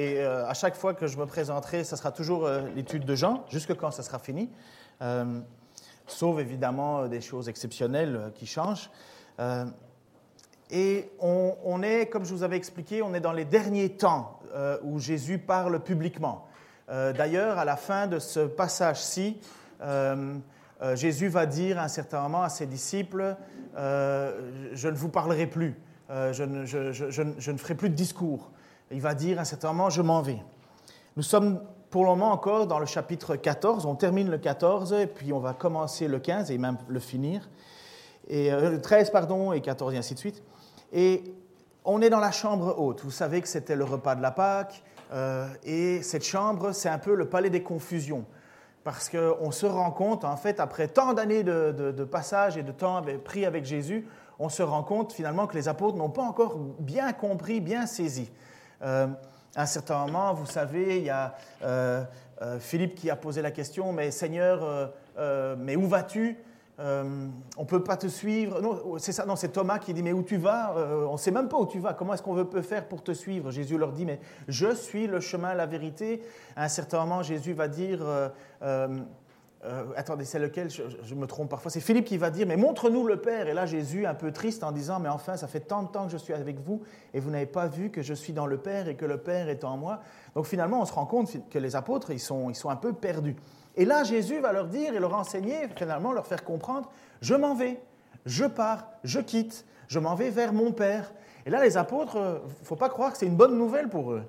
et à chaque fois que je me présenterai, ce sera toujours l'étude de Jean, jusque quand ça sera fini, sauf évidemment des choses exceptionnelles qui changent. et on, est, comme je vous avais expliqué, on est dans les derniers temps où Jésus parle publiquement. D'ailleurs, à la fin de ce passage-ci, euh, Jésus va dire à un certain moment à ses disciples, euh, je ne vous parlerai plus, euh, je, ne, ferai plus de discours. Il va dire à un certain moment, je m'en vais. Nous sommes pour le moment encore dans le chapitre 14, on termine le 14 et puis on va commencer le 15 et même le finir, et, le 13 pardon, et 14 et ainsi de suite. Et on est dans la chambre haute. Vous savez que c'était le repas de la Pâque, et cette chambre, c'est un peu le palais des confusions parce qu'on se rend compte, en fait, après tant d'années de, passage et de temps pris avec Jésus, on se rend compte finalement que les apôtres n'ont pas encore bien compris, bien saisi. Euh, à un certain moment, vous savez, il y a euh, euh, Philippe qui a posé la question, mais Seigneur, mais où vas-tu? On ne peut pas te suivre. Non, c'est ça, non, c'est Thomas qui dit, mais où tu vas? On ne sait même pas où tu vas. Comment est-ce qu'on peut faire pour te suivre? Jésus leur dit, mais je suis le chemin, la vérité. À un certain moment, Jésus va dire, attendez, c'est lequel je, me trompe parfois. C'est Philippe qui va dire, mais montre-nous le Père. Et là, Jésus, un peu triste, en disant, mais enfin, ça fait tant de temps que je suis avec vous, et vous n'avez pas vu que je suis dans le Père et que le Père est en moi. Donc finalement, on se rend compte que les apôtres, ils sont, ils sont un peu perdus. Et là, Jésus va leur dire et leur enseigner, finalement, leur faire comprendre, je m'en vais, je pars, je quitte, je m'en vais vers mon Père. Et là, les apôtres, euh, faut pas croire que c'est une bonne nouvelle pour eux.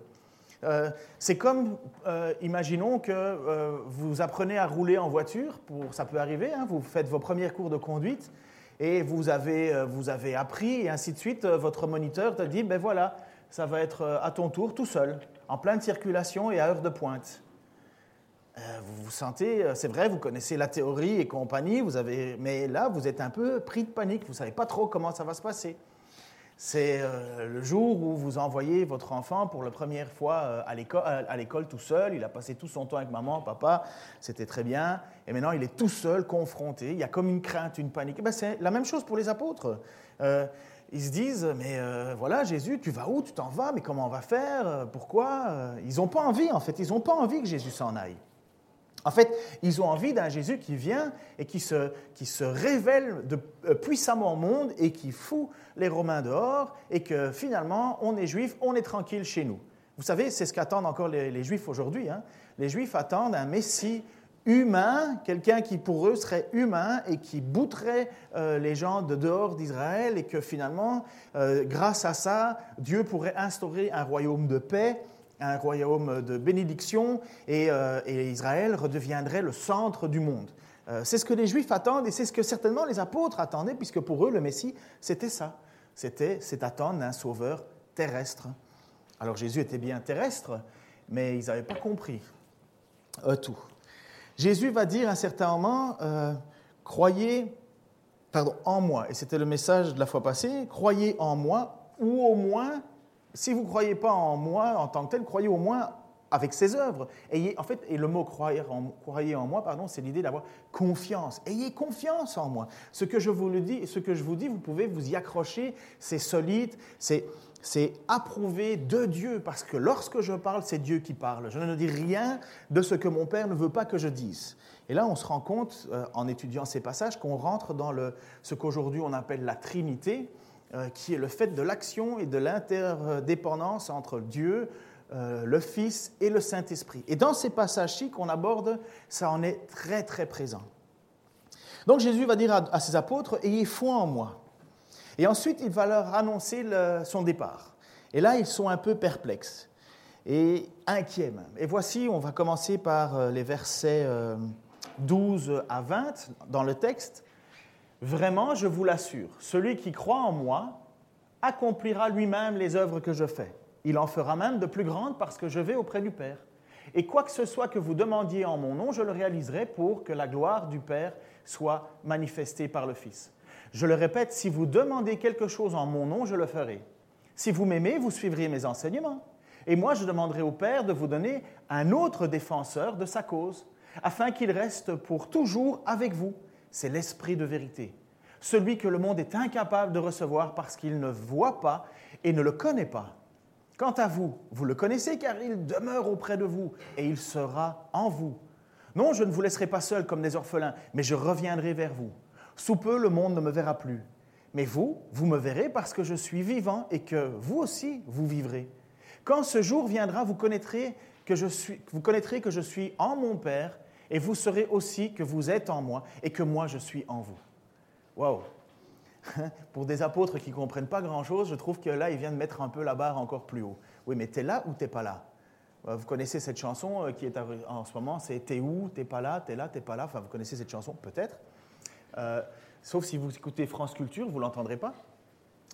Euh, c'est comme, euh, imaginons que vous apprenez à rouler en voiture, pour, ça peut arriver, hein, vous faites vos premiers cours de conduite et vous avez, vous avez appris et ainsi de suite, votre moniteur te dit, ben voilà, ça va être à ton tour tout seul, en pleine circulation et à heure de pointe. Euh, vous vous sentez, euh, c'est vrai, vous connaissez la théorie et compagnie, vous avez, mais là, vous êtes un peu pris de panique, vous ne savez pas trop comment ça va se passer. C'est euh, le jour où vous envoyez votre enfant pour la première fois à l'école tout seul, il a passé tout son temps avec maman, papa, c'était très bien, et maintenant il est tout seul, confronté, il y a comme une crainte, une panique. Eh ben, c'est la même chose pour les apôtres. ils se disent, mais voilà, Jésus, tu vas où? Tu t'en vas? Mais comment on va faire? Pourquoi? Ils n'ont pas envie, en fait, ils n'ont pas envie que Jésus s'en aille. En fait, ils ont envie d'un Jésus qui vient et qui se, qui se révèle euh, puissamment au monde et qui fout les Romains dehors et que finalement, on est juif, on est tranquille chez nous. Vous savez, c'est ce qu'attendent encore les, Juifs aujourd'hui. Hein. Les Juifs attendent un Messie humain, quelqu'un qui pour eux serait humain et qui bouterait euh, les gens de dehors d'Israël et que finalement, euh, grâce à ça, Dieu pourrait instaurer un royaume de paix un royaume de bénédiction euh, et, Israël redeviendrait le centre du monde. Euh, c'est ce que les Juifs attendent et c'est ce que certainement les apôtres attendaient, puisque pour eux, le Messie, c'était ça. C'était cet attendre un sauveur terrestre. Alors Jésus était bien terrestre, mais ils n'avaient pas compris euh, tout. Jésus va dire à un certain moment, croyez pardon, en moi, et c'était le message de la fois passée, croyez en moi, ou au moins si vous ne croyez pas en moi en tant que tel, croyez au moins avec ses œuvres. Ayez, en fait, et le mot croyez en moi, pardon, c'est l'idée d'avoir confiance. Ayez confiance en moi. Ce que je vous le dis, ce que je vous dis, vous pouvez vous y accrocher. C'est solide, c'est c'est approuvé de Dieu, parce que lorsque je parle, c'est Dieu qui parle. Je ne dis rien de ce que mon Père ne veut pas que je dise. Et là, on se rend compte, euh, en étudiant ces passages, qu'on rentre dans le, ce qu'aujourd'hui on appelle la Trinité, qui est le fait de l'action et de l'interdépendance entre Dieu, euh, le Fils et le Saint-Esprit. Et dans ces passages-ci qu'on aborde, ça en est très très présent. Donc Jésus va dire à, ses apôtres, Ayez foi en moi. Et ensuite, il va leur annoncer son départ. Et là, ils sont un peu perplexes et inquiets même. Et voici, on va commencer par euh, les versets 12 à 20 dans le texte. Vraiment, je vous l'assure, celui qui croit en moi accomplira lui-même les œuvres que je fais. Il en fera même de plus grandes parce que je vais auprès du Père. Et quoi que ce soit que vous demandiez en mon nom, je le réaliserai pour que la gloire du Père soit manifestée par le Fils. Je le répète, si vous demandez quelque chose en mon nom, je le ferai. Si vous m'aimez, vous suivrez mes enseignements. Et moi, je demanderai au Père de vous donner un autre défenseur de sa cause, afin qu'il reste pour toujours avec vous c'est l'esprit de vérité, celui que le monde est incapable de recevoir parce qu'il ne voit pas et ne le connaît pas. Quant à vous, vous le connaissez car il demeure auprès de vous et il sera en vous. Non, je ne vous laisserai pas seul comme des orphelins, mais je reviendrai vers vous. Sous peu, le monde ne me verra plus. Mais vous, vous me verrez parce que je suis vivant et que vous aussi, vous vivrez. Quand ce jour viendra, vous connaîtrez que je suis, vous connaîtrez que je suis en mon Père et vous saurez aussi que vous êtes en moi et que moi je suis en vous. Waouh Pour des apôtres qui ne comprennent pas grand-chose, je trouve que là, il vient de mettre un peu la barre encore plus haut. Oui, mais t'es là ou t'es pas là? Euh, Vous connaissez cette chanson euh, qui est en ce moment, c'est T'es où T'es pas là T'es là T'es pas là Enfin, vous connaissez cette chanson peut-être. Euh, sauf si vous écoutez France Culture, vous l'entendrez pas.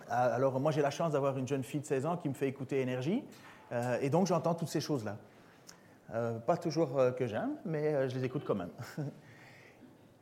Alors moi j'ai la chance d'avoir une jeune fille de 16 ans qui me fait écouter Énergie, et donc j'entends toutes ces choses-là. Pas toujours que j'aime, mais je les écoute quand même.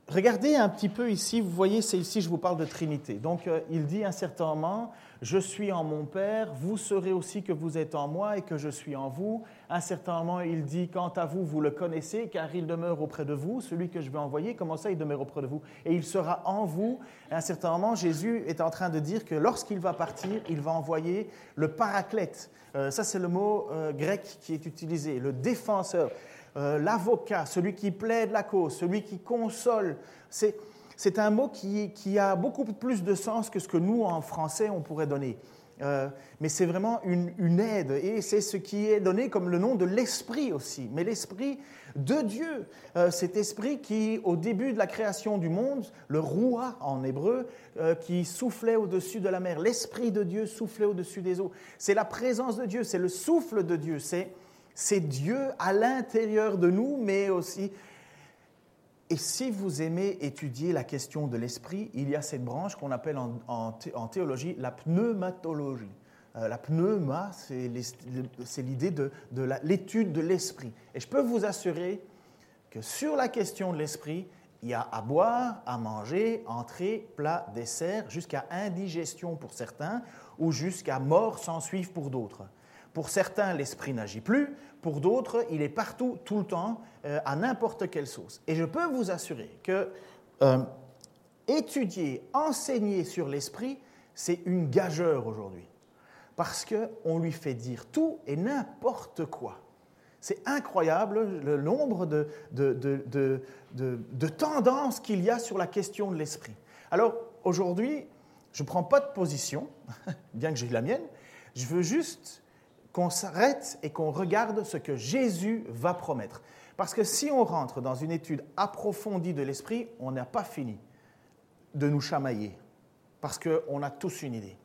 Regardez un petit peu ici, vous voyez, c'est ici je vous parle de Trinité. Donc euh, il dit un certain moment, je suis en mon Père, vous saurez aussi que vous êtes en moi et que je suis en vous. Un certain moment, il dit, quant à vous, vous le connaissez, car il demeure auprès de vous, celui que je vais envoyer, comment ça, il demeure auprès de vous? Et il sera en vous. À un certain moment, Jésus est en train de dire que lorsqu'il va partir, il va envoyer le paraclète. Euh, ça, c'est le mot euh, grec qui est utilisé, le défenseur. Euh, l'avocat, celui qui plaide la cause, celui qui console. C'est un mot qui, a beaucoup plus de sens que ce que nous, en français, on pourrait donner. Euh, mais c'est vraiment une, aide, et c'est ce qui est donné comme le nom de l'Esprit aussi. Mais l'Esprit de Dieu, euh, cet Esprit qui, au début de la création du monde, le roi en hébreu, qui soufflait au-dessus de la mer, l'Esprit de Dieu soufflait au-dessus des eaux. C'est la présence de Dieu, c'est le souffle de Dieu, c'est c'est Dieu à l'intérieur de nous, mais aussi... Et si vous aimez étudier la question de l'esprit, il y a cette branche qu'on appelle en, théologie la pneumatologie. Euh, la pneuma, c'est l'idée de, de l'étude de l'esprit. Et je peux vous assurer que sur la question de l'esprit, il y a à boire, à manger, entrée, plat, dessert, jusqu'à indigestion pour certains, ou jusqu'à mort sans suivre pour d'autres. Pour certains, l'esprit n'agit plus. Pour d'autres, il est partout, tout le temps, euh, à n'importe quelle sauce. Et je peux vous assurer que euh, étudier, enseigner sur l'esprit, c'est une gageure aujourd'hui. Parce qu'on lui fait dire tout et n'importe quoi. C'est incroyable le nombre de, de, de tendances qu'il y a sur la question de l'esprit. Alors aujourd'hui, je ne prends pas de position, bien que j'ai la mienne, je veux juste qu'on s'arrête et qu'on regarde ce que Jésus va promettre. Parce que si on rentre dans une étude approfondie de l'esprit, on n'a pas fini de nous chamailler, parce qu'on a tous une idée.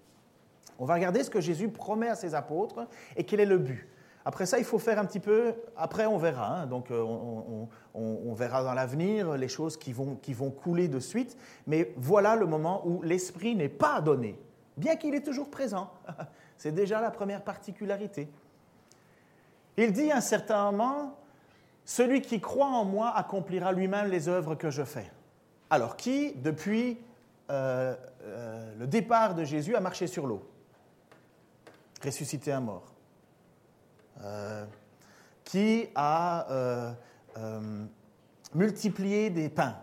On va regarder ce que Jésus promet à ses apôtres et quel est le but. Après ça, il faut faire un petit peu, après on verra, hein. donc euh, on, verra dans l'avenir les choses qui vont, qui vont couler de suite, mais voilà le moment où l'Esprit n'est pas donné, bien qu'il est toujours présent. C'est déjà la première particularité. Il dit à un certain moment, Celui qui croit en moi accomplira lui-même les œuvres que je fais. Alors qui, depuis euh, euh, le départ de Jésus, a marché sur l'eau? Ressuscité un mort. Euh, qui a multiplié des pains?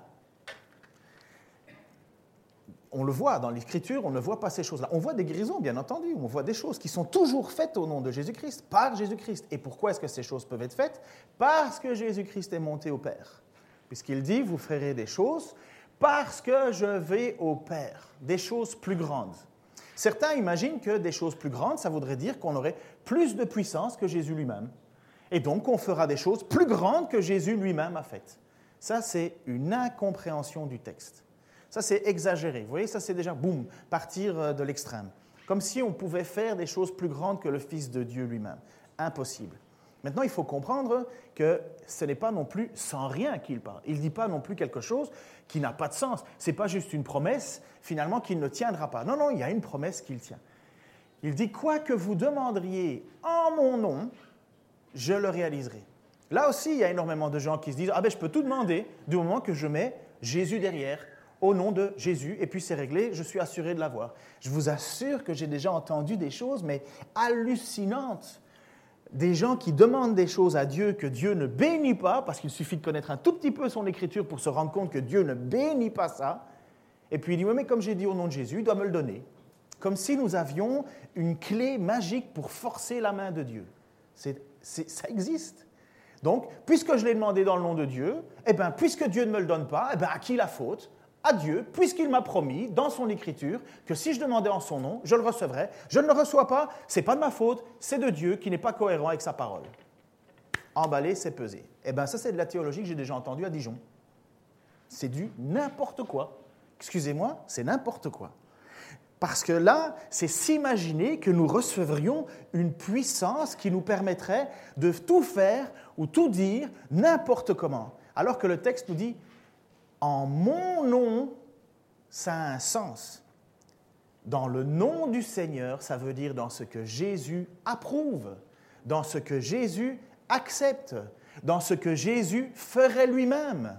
On le voit dans l'Écriture, on ne voit pas ces choses-là. On voit des guérisons, bien entendu, on voit des choses qui sont toujours faites au nom de Jésus-Christ, par Jésus-Christ. Et pourquoi est-ce que ces choses peuvent être faites? Parce que Jésus-Christ est monté au Père. Puisqu'il dit, vous ferez des choses parce que je vais au Père, des choses plus grandes. Certains imaginent que des choses plus grandes, ça voudrait dire qu'on aurait plus de puissance que Jésus lui-même. Et donc on fera des choses plus grandes que Jésus lui-même a faites. Ça, c'est une incompréhension du texte. Ça, c'est exagéré. Vous voyez, ça, c'est déjà, boum, partir euh, de l'extrême. Comme si on pouvait faire des choses plus grandes que le Fils de Dieu lui-même. Impossible. Maintenant, il faut comprendre que ce n'est pas non plus sans rien qu'il parle. Il ne dit pas non plus quelque chose qui n'a pas de sens. Ce n'est pas juste une promesse, finalement, qu'il ne tiendra pas. Non, non, il y a une promesse qu'il tient. Il dit, quoi que vous demanderiez en mon nom, je le réaliserai. Là aussi, il y a énormément de gens qui se disent, ah ben je peux tout demander du moment que je mets Jésus derrière, au nom de Jésus, et puis c'est réglé, je suis assuré de l'avoir. Je vous assure que j'ai déjà entendu des choses, mais hallucinantes. Des gens qui demandent des choses à Dieu que Dieu ne bénit pas, parce qu'il suffit de connaître un tout petit peu son écriture pour se rendre compte que Dieu ne bénit pas ça. Et puis il dit, oui, mais comme j'ai dit au nom de Jésus, il doit me le donner. comme si nous avions une clé magique pour forcer la main de Dieu. ça existe. Donc, puisque je l'ai demandé dans le nom de Dieu, eh bien, puisque Dieu ne me le donne pas, eh bien, à qui la faute? À Dieu, puisqu'il m'a promis dans son écriture que si je demandais en son nom, je le recevrais. Je ne le reçois pas, c'est pas de ma faute, c'est de Dieu qui n'est pas cohérent avec sa parole. Emballer, c'est peser. Eh bien, ça, c'est de la théologie que j'ai déjà entendue à Dijon. C'est du n'importe quoi. Excusez-moi, c'est n'importe quoi. Parce que là, c'est s'imaginer que nous recevrions une puissance qui nous permettrait de tout faire ou tout dire n'importe comment. Alors que le texte nous dit, en mon nom, ça a un sens. Dans le nom du Seigneur, ça veut dire dans ce que Jésus approuve, dans ce que Jésus accepte, dans ce que Jésus ferait lui-même.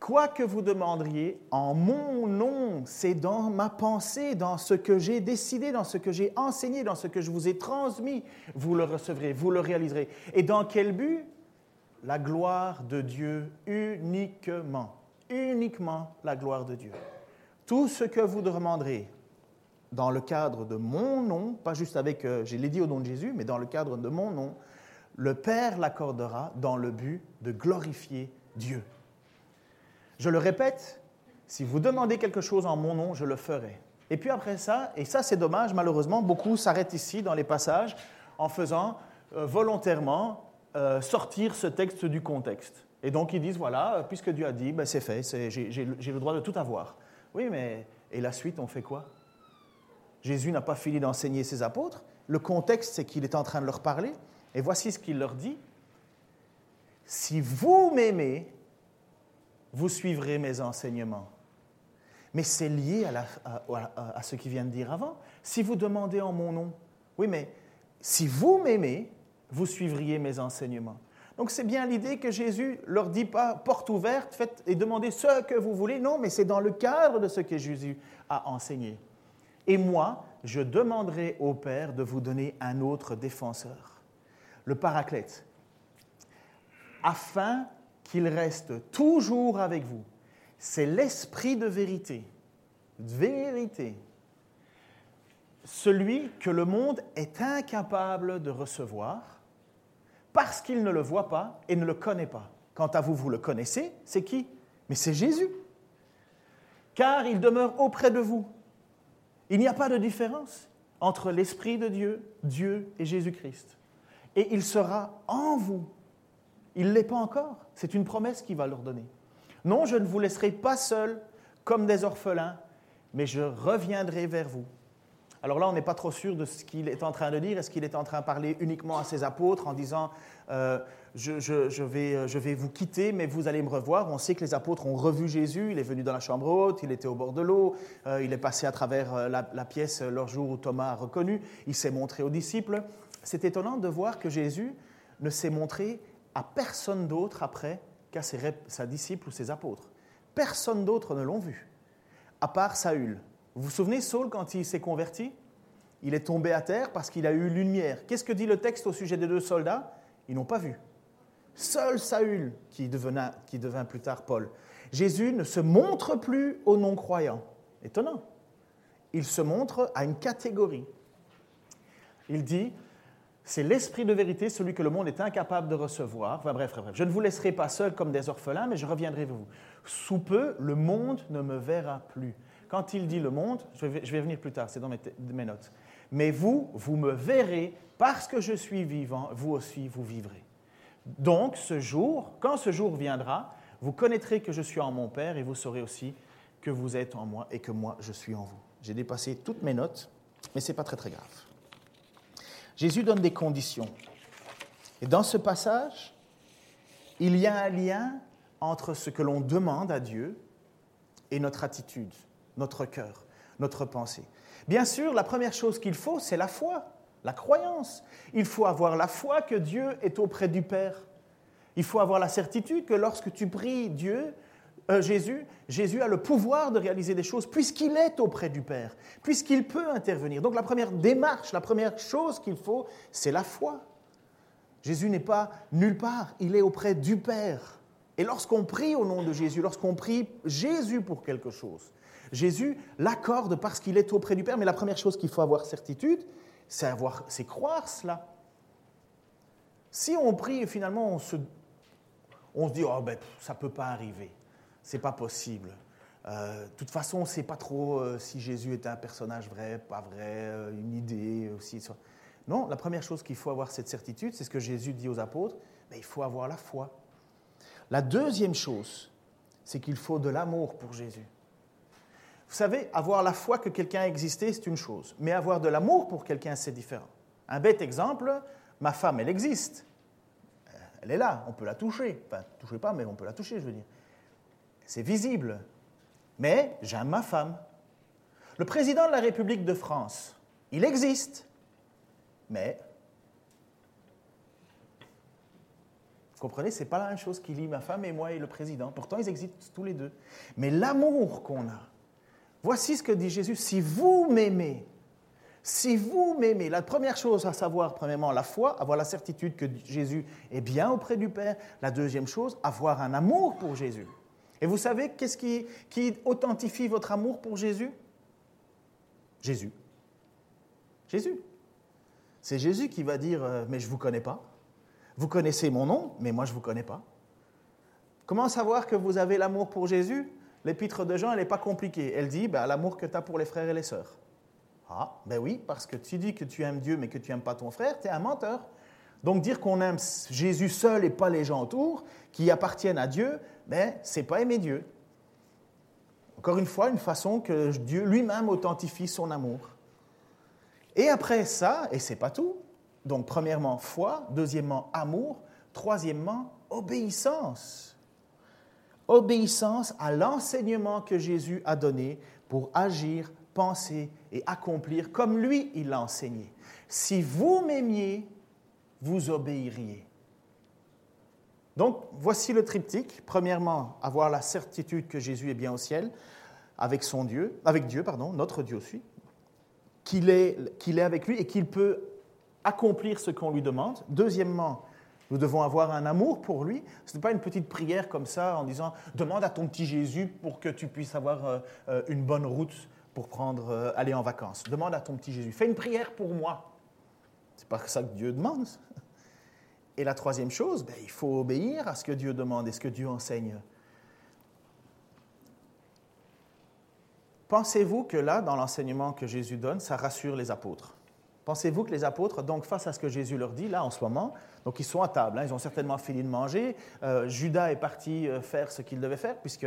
Quoi que vous demanderiez en mon nom, c'est dans ma pensée, dans ce que j'ai décidé, dans ce que j'ai enseigné, dans ce que je vous ai transmis, vous le recevrez, vous le réaliserez. Et dans quel but? La gloire de Dieu uniquement. Uniquement la gloire de Dieu. Tout ce que vous demanderez dans le cadre de mon nom, pas juste avec, euh, j'ai l'ai dit au nom de Jésus, mais dans le cadre de mon nom, le Père l'accordera dans le but de glorifier Dieu. Je le répète, si vous demandez quelque chose en mon nom, je le ferai. Et puis après ça, et ça c'est dommage, malheureusement, beaucoup s'arrêtent ici dans les passages en faisant euh, volontairement euh, sortir ce texte du contexte. Et donc ils disent, voilà, puisque Dieu a dit, ben, c'est fait, j'ai le droit de tout avoir. Oui, mais et la suite, on fait quoi? Jésus n'a pas fini d'enseigner ses apôtres. Le contexte, c'est qu'il est en train de leur parler. Et voici ce qu'il leur dit. Si vous m'aimez, vous suivrez mes enseignements. Mais c'est lié à, ce qu'il vient de dire avant. Si vous demandez en mon nom, oui, mais si vous m'aimez, vous suivriez mes enseignements. Donc c'est bien l'idée que Jésus leur dit pas porte ouverte, faites et demandez ce que vous voulez. Non, mais c'est dans le cadre de ce que Jésus a enseigné. Et moi, je demanderai au Père de vous donner un autre défenseur, le Paraclète, afin qu'il reste toujours avec vous. C'est l'esprit de vérité. Vérité. Celui que le monde est incapable de recevoir parce qu'il ne le voit pas et ne le connaît pas. Quant à vous, vous le connaissez, c'est qui? Mais c'est Jésus. Car il demeure auprès de vous. Il n'y a pas de différence entre l'Esprit de Dieu, Dieu et Jésus-Christ. Et il sera en vous. Il ne l'est pas encore. C'est une promesse qu'il va leur donner. Non, je ne vous laisserai pas seuls comme des orphelins, mais je reviendrai vers vous. Alors là, on n'est pas trop sûr de ce qu'il est en train de dire. Est-ce qu'il est en train de parler uniquement à ses apôtres en disant euh, je, vais, euh, je, vais, vous quitter, mais vous allez me revoir? On sait que les apôtres ont revu Jésus. Il est venu dans la chambre haute, il était au bord de l'eau, euh, il est passé à travers la, pièce leur jour où Thomas a reconnu, il s'est montré aux disciples. C'est étonnant de voir que Jésus ne s'est montré à personne d'autre après qu'à ses, disciples ou ses apôtres. Personne d'autre ne l'ont vu, à part Saül. Vous vous souvenez, Saul, quand il s'est converti, il est tombé à terre parce qu'il a eu lumière. Qu'est-ce que dit le texte au sujet des deux soldats? Ils n'ont pas vu. Seul Saül, qui, devint plus tard Paul. Jésus ne se montre plus aux non-croyants. Étonnant. Il se montre à une catégorie. Il dit, c'est l'esprit de vérité, celui que le monde est incapable de recevoir. Enfin bref, bref, je ne vous laisserai pas seul comme des orphelins, mais je reviendrai vers vous. Sous peu, le monde ne me verra plus. Quand il dit le monde, je vais, venir plus tard, c'est dans mes, mes, notes. Mais vous, vous me verrez parce que je suis vivant, vous aussi, vous vivrez. Donc, ce jour, quand ce jour viendra, vous connaîtrez que je suis en mon Père et vous saurez aussi que vous êtes en moi et que moi, je suis en vous. J'ai dépassé toutes mes notes, mais ce n'est pas très très grave. Jésus donne des conditions. Et dans ce passage, il y a un lien entre ce que l'on demande à Dieu et notre attitude, notre cœur, notre pensée. Bien sûr, la première chose qu'il faut, c'est la foi, la croyance. Il faut avoir la foi que Dieu est auprès du Père. Il faut avoir la certitude que lorsque tu pries Dieu, euh, Jésus, Jésus a le pouvoir de réaliser des choses puisqu'il est auprès du Père, puisqu'il peut intervenir. Donc la première démarche, la première chose qu'il faut, c'est la foi. Jésus n'est pas nulle part, il est auprès du Père. Et lorsqu'on prie au nom de Jésus, lorsqu'on prie Jésus pour quelque chose, Jésus l'accorde parce qu'il est auprès du Père, mais la première chose qu'il faut avoir certitude, c'est, avoir, c'est croire cela. Si on prie et finalement on se, on se dit, oh ben, ça ne peut pas arriver, c'est pas possible. Euh, de toute façon, on ne sait pas trop euh, si Jésus est un personnage vrai, pas vrai, euh, une idée aussi. Non, la première chose qu'il faut avoir cette certitude, c'est ce que Jésus dit aux apôtres, mais il faut avoir la foi. La deuxième chose, c'est qu'il faut de l'amour pour Jésus. Vous savez, avoir la foi que quelqu'un a existé, c'est une chose, mais avoir de l'amour pour quelqu'un, c'est différent. Un bête exemple, ma femme, elle existe. Elle est là, on peut la toucher. Enfin, touchez pas, mais on peut la toucher, je veux dire. C'est visible. Mais j'aime ma femme. Le président de la République de France, il existe. Mais, vous comprenez, ce n'est pas la même chose qu'il lit ma femme et moi et le président. Pourtant, ils existent tous les deux. Mais l'amour qu'on a, voici ce que dit Jésus, si vous m'aimez, si vous m'aimez, la première chose à savoir, premièrement, la foi, avoir la certitude que Jésus est bien auprès du Père. La deuxième chose, avoir un amour pour Jésus. Et vous savez qu'est-ce qui, authentifie votre amour pour Jésus? Jésus. Jésus. C'est Jésus qui va dire, euh, mais je ne vous connais pas. Vous connaissez mon nom, mais moi je ne vous connais pas. Comment savoir que vous avez l'amour pour Jésus? L'épître de Jean, elle n'est pas compliquée. Elle dit, ben, l'amour que tu as pour les frères et les sœurs. Ah, ben oui, parce que tu dis que tu aimes Dieu, mais que tu n'aimes pas ton frère, tu es un menteur. Donc dire qu'on aime Jésus seul et pas les gens autour, qui appartiennent à Dieu, ben, c'est pas aimer Dieu. Encore une fois, une façon que Dieu lui-même authentifie son amour. Et après ça, et c'est pas tout, donc premièrement foi, deuxièmement amour, troisièmement obéissance. Obéissance à l'enseignement que Jésus a donné pour agir, penser et accomplir comme lui il l'a enseigné. Si vous m'aimiez, vous obéiriez. Donc voici le triptyque. Premièrement, avoir la certitude que Jésus est bien au ciel avec son Dieu, avec Dieu, pardon, notre Dieu aussi, qu'il est, qu'il est avec lui et qu'il peut accomplir ce qu'on lui demande. Deuxièmement, nous devons avoir un amour pour lui. Ce n'est pas une petite prière comme ça en disant demande à ton petit Jésus pour que tu puisses avoir euh, euh, une bonne route pour euh, aller en vacances. Demande à ton petit Jésus. Fais une prière pour moi. C'est pas ça que Dieu demande. Et la troisième chose, ben, il faut obéir à ce que Dieu demande et ce que Dieu enseigne. Pensez-vous que là, dans l'enseignement que Jésus donne, ça rassure les apôtres? Pensez-vous que les apôtres, donc face à ce que Jésus leur dit là en ce moment, donc ils sont à table, hein, ils ont certainement fini de manger, euh, Judas est parti euh, faire ce qu'il devait faire, puisque,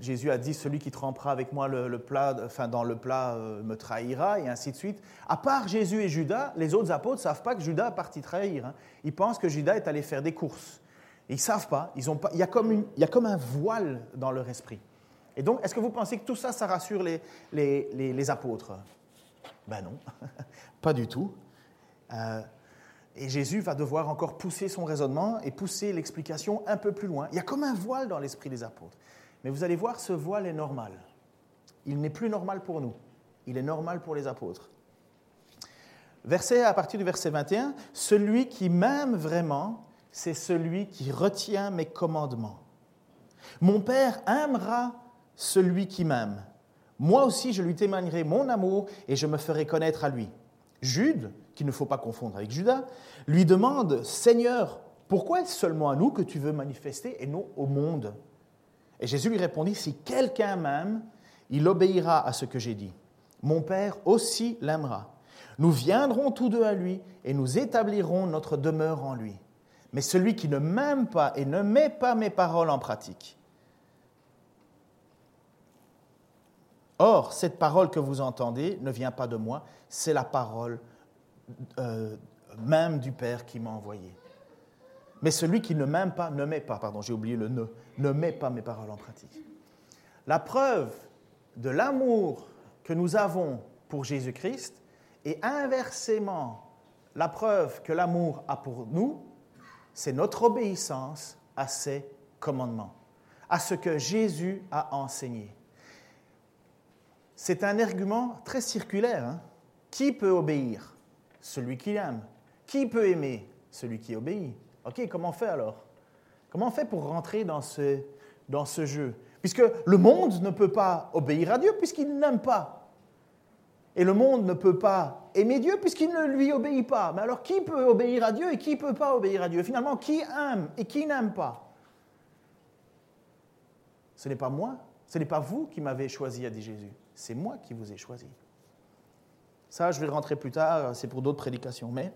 Jésus a dit, celui qui trempera avec moi le, plat, enfin dans le plat euh, me trahira, et ainsi de suite. À part Jésus et Judas, les autres apôtres ne savent pas que Judas est parti trahir. Hein. Ils pensent que Judas est allé faire des courses. ils ne savent pas, ils il, y a comme un voile dans leur esprit. Et donc, est-ce que vous pensez que tout ça, ça rassure les, apôtres? Ben non, pas du tout. Euh, et Jésus va devoir encore pousser son raisonnement et pousser l'explication un peu plus loin. Il y a comme un voile dans l'esprit des apôtres. Mais vous allez voir, ce voile est normal. Il n'est plus normal pour nous. Il est normal pour les apôtres. Verset à partir du verset 21, celui qui m'aime vraiment, c'est celui qui retient mes commandements. Mon Père aimera celui qui m'aime. Moi aussi, je lui témoignerai mon amour et je me ferai connaître à lui. Jude, qu'il ne faut pas confondre avec Judas, lui demande, Seigneur, pourquoi est-ce seulement à nous que tu veux manifester et non au monde? Et Jésus lui répondit, Si quelqu'un m'aime, il obéira à ce que j'ai dit. Mon Père aussi l'aimera. Nous viendrons tous deux à lui et nous établirons notre demeure en lui. Mais celui qui ne m'aime pas et ne met pas mes paroles en pratique, Or, cette parole que vous entendez ne vient pas de moi, c'est la parole euh, même du Père qui m'a envoyé. Mais celui qui ne m'aime pas, ne met pas, pardon, j'ai oublié le ne, ne met pas mes paroles en pratique. La preuve de l'amour que nous avons pour Jésus-Christ et inversement la preuve que l'amour a pour nous, c'est notre obéissance à ses commandements, à ce que Jésus a enseigné. C'est un argument très circulaire. Hein. Qui peut obéir? Celui qui aime. Qui peut aimer? Celui qui obéit. OK, comment on fait alors? Comment on fait pour rentrer dans ce, dans ce jeu? Puisque le monde ne peut pas obéir à Dieu puisqu'il n'aime pas. Et le monde ne peut pas aimer Dieu puisqu'il ne lui obéit pas. Mais alors qui peut obéir à Dieu et qui ne peut pas obéir à Dieu? Finalement, qui aime et qui n'aime pas? Ce n'est pas moi, ce n'est pas vous qui m'avez choisi, a dit Jésus. C'est moi qui vous ai choisi. Ça, je vais rentrer plus tard, c'est pour d'autres prédications. Mais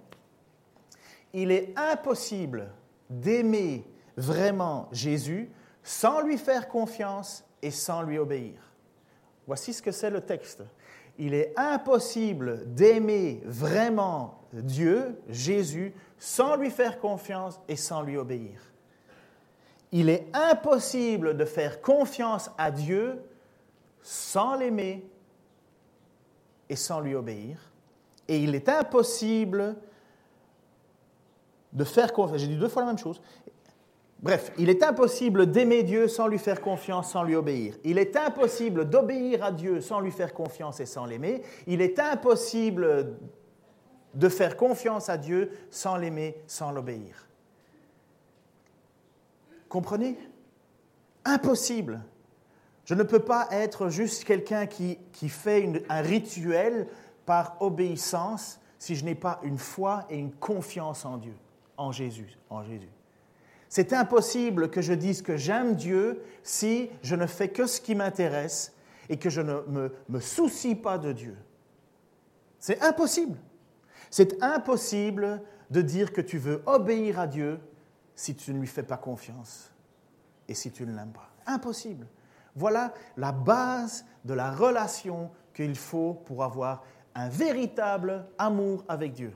il est impossible d'aimer vraiment Jésus sans lui faire confiance et sans lui obéir. Voici ce que c'est le texte. Il est impossible d'aimer vraiment Dieu, Jésus, sans lui faire confiance et sans lui obéir. Il est impossible de faire confiance à Dieu sans l'aimer et sans lui obéir. Et il est impossible de faire confiance. J'ai dit deux fois la même chose. Bref, il est impossible d'aimer Dieu sans lui faire confiance, sans lui obéir. Il est impossible d'obéir à Dieu sans lui faire confiance et sans l'aimer. Il est impossible de faire confiance à Dieu sans l'aimer, sans l'obéir. Comprenez? Impossible. Je ne peux pas être juste quelqu'un qui, qui fait un rituel par obéissance si je n'ai pas une foi et une confiance en Dieu, en Jésus, en Jésus. C'est impossible que je dise que j'aime Dieu si je ne fais que ce qui m'intéresse et que je ne me, me soucie pas de Dieu. C'est impossible. C'est impossible de dire que tu veux obéir à Dieu si tu ne lui fais pas confiance et si tu ne l'aimes pas. Impossible. Voilà la base de la relation qu'il faut pour avoir un véritable amour avec Dieu.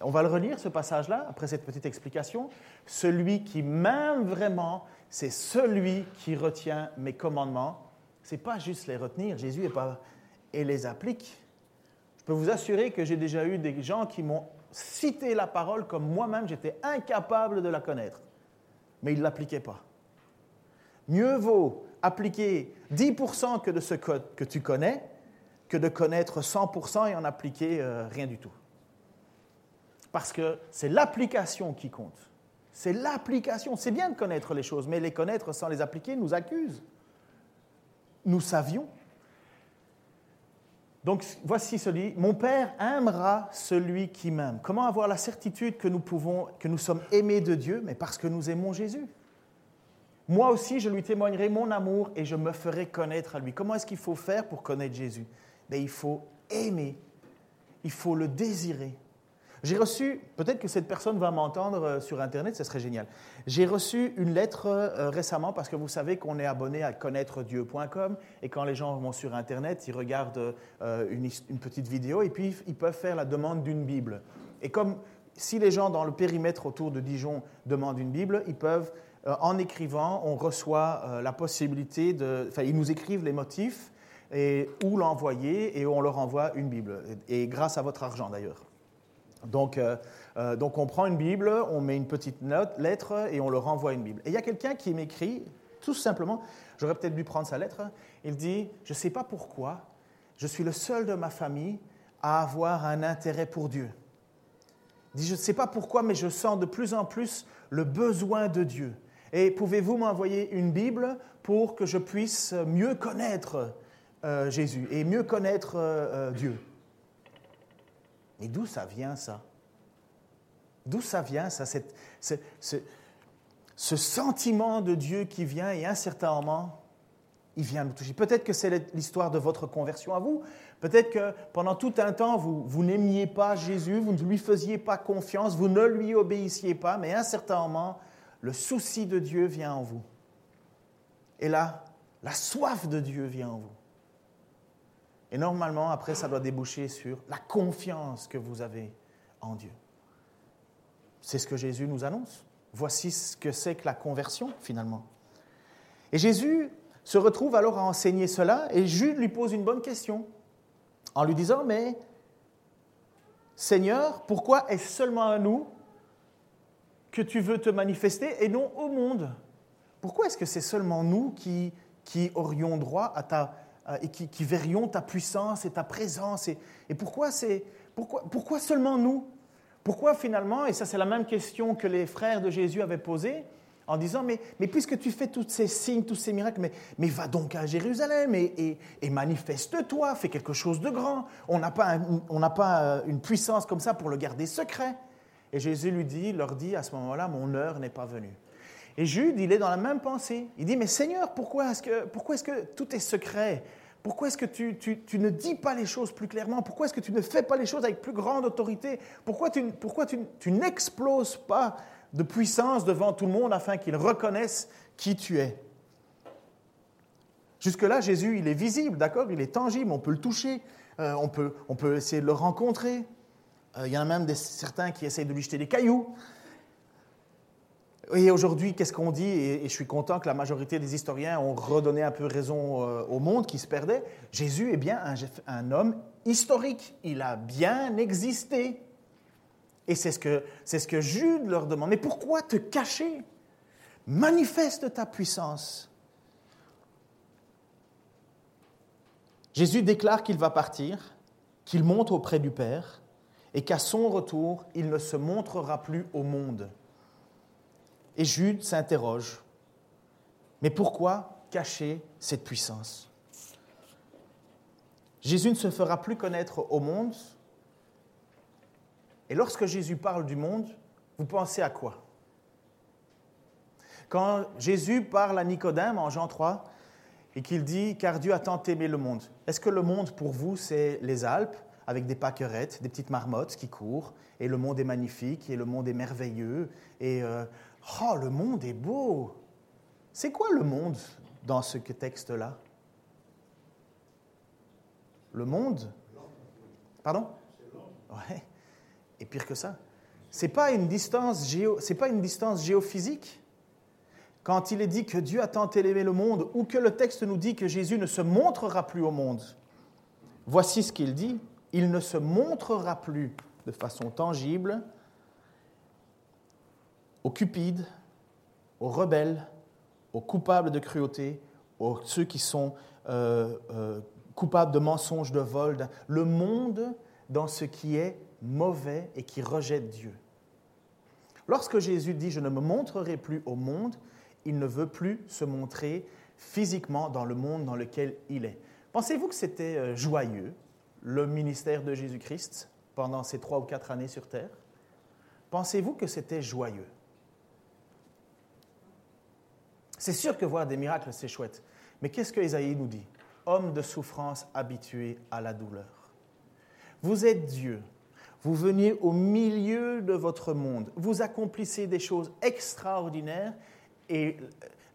On va le relire, ce passage-là, après cette petite explication. Celui qui m'aime vraiment, c'est celui qui retient mes commandements. Ce n'est pas juste les retenir, Jésus et les applique. Je peux vous assurer que j'ai déjà eu des gens qui m'ont cité la parole comme moi-même, j'étais incapable de la connaître. Mais ils ne l'appliquaient pas. Mieux vaut appliquer 10% que de ce que tu connais que de connaître 100% et en appliquer euh, rien du tout. Parce que c'est l'application qui compte. C'est l'application. C'est bien de connaître les choses, mais les connaître sans les appliquer nous accuse. Nous savions. Donc voici celui, mon Père aimera celui qui m'aime. Comment avoir la certitude que nous pouvons, que nous sommes aimés de Dieu, mais parce que nous aimons Jésus? Moi aussi, je lui témoignerai mon amour et je me ferai connaître à lui. Comment est-ce qu'il faut faire pour connaître Jésus? Ben, Il faut aimer, il faut le désirer, j'ai reçu, peut-être que cette personne va m'entendre euh, sur Internet, ce serait génial. J'ai reçu une lettre euh, récemment parce que vous savez qu'on est abonné à connaître-dieu.com et quand les gens vont sur Internet, ils regardent euh, une, petite vidéo et puis ils peuvent faire la demande d'une Bible. Et comme si les gens dans le périmètre autour de Dijon demandent une Bible, ils peuvent, en écrivant, on reçoit la possibilité de. Enfin, ils nous écrivent les motifs et où l'envoyer et on leur envoie une Bible. Et grâce à votre argent d'ailleurs. Donc, euh, euh, donc, on prend une Bible, on met une petite note, lettre et on leur renvoie une Bible. Et il y a quelqu'un qui m'écrit, tout simplement, j'aurais peut-être dû prendre sa lettre, il dit, je ne sais pas pourquoi, je suis le seul de ma famille à avoir un intérêt pour Dieu. Il dit, je ne sais pas pourquoi, mais je sens de plus en plus le besoin de Dieu. Et pouvez-vous m'envoyer une Bible pour que je puisse mieux connaître euh, Jésus et mieux connaître Dieu? Mais d'où ça vient, ça? D'où ça vient, ça, ce, sentiment de Dieu qui vient et un certain moment, il vient nous toucher? Peut-être que c'est l'histoire de votre conversion à vous. Peut-être que pendant tout un temps, vous, vous n'aimiez pas Jésus, vous ne lui faisiez pas confiance, vous ne lui obéissiez pas, mais à un certain moment, le souci de Dieu vient en vous. Et là, la soif de Dieu vient en vous. Et normalement, après, ça doit déboucher sur la confiance que vous avez en Dieu. C'est ce que Jésus nous annonce. Voici ce que c'est que la conversion, finalement. Et Jésus se retrouve alors à enseigner cela, et Jude lui pose une bonne question, en lui disant, mais Seigneur, pourquoi est-ce seulement à nous que tu veux te manifester et non au monde Pourquoi est-ce que c'est seulement nous qui, qui aurions droit à ta et qui, verrions ta puissance et ta présence. Et, pourquoi, pourquoi, pourquoi seulement nous? Pourquoi finalement, et ça c'est la même question que les frères de Jésus avaient posée, en disant, mais, mais puisque tu fais tous ces signes, tous ces miracles, mais, mais va donc à Jérusalem et, et, manifeste-toi, fais quelque chose de grand. On n'a pas, pas euh, une puissance comme ça pour le garder secret. Et Jésus lui dit, leur dit à ce moment-là, mon heure n'est pas venue. Et Jude, il est dans la même pensée. Il dit, mais Seigneur, pourquoi est-ce que, pourquoi est que tout est secret? Pourquoi est-ce que tu, tu, ne dis pas les choses plus clairement? Pourquoi est-ce que tu ne fais pas les choses avec plus grande autorité? Pourquoi tu, pourquoi tu, tu n'exploses pas de puissance devant tout le monde afin qu'ils reconnaissent qui tu es? Jusque-là, Jésus, il est visible, d'accord? Il est tangible, on peut le toucher, euh, on, peut, on peut essayer de le rencontrer. Euh, il y en a même certains qui essayent de lui jeter des cailloux. Et aujourd'hui, qu'est-ce qu'on dit? Et, je suis content que la majorité des historiens ont redonné un peu raison euh, au monde qui se perdait. Jésus est bien un, un homme historique. Il a bien existé. Et c'est ce, c'est ce que Jude leur demande. Mais pourquoi te cacher? Manifeste ta puissance. Jésus déclare qu'il va partir, qu'il monte auprès du Père et qu'à son retour, il ne se montrera plus au monde. Et Jude s'interroge, mais pourquoi cacher cette puissance? Jésus ne se fera plus connaître au monde. Et lorsque Jésus parle du monde, vous pensez à quoi? Quand Jésus parle à Nicodème en Jean 3 et qu'il dit Car Dieu a tant aimé le monde, est-ce que le monde pour vous, c'est les Alpes? Avec des pâquerettes, des petites marmottes qui courent, et le monde est magnifique, et le monde est merveilleux, et euh, Oh, le monde est beau. C'est quoi le monde dans ce texte-là? Le monde? Pardon? Ouais. Et pire que ça, c'est pas une distance géo, c'est pas une distance géophysique? Quand il est dit que Dieu a tant aimé le monde, ou que le texte nous dit que Jésus ne se montrera plus au monde, voici ce qu'il dit il ne se montrera plus de façon tangible aux cupides, aux rebelles, aux coupables de cruauté, aux ceux qui sont euh, euh, coupables de mensonges, de vol, le monde dans ce qui est mauvais et qui rejette Dieu. Lorsque Jésus dit ⁇ Je ne me montrerai plus au monde ⁇ il ne veut plus se montrer physiquement dans le monde dans lequel il est. Pensez-vous que c'était euh, joyeux, le ministère de Jésus-Christ, pendant ces trois ou quatre années sur Terre Pensez-vous que c'était joyeux? C'est sûr que voir des miracles, c'est chouette. Mais qu'est-ce que Isaïe nous dit? Homme de souffrance habitué à la douleur. Vous êtes Dieu. Vous veniez au milieu de votre monde. Vous accomplissez des choses extraordinaires et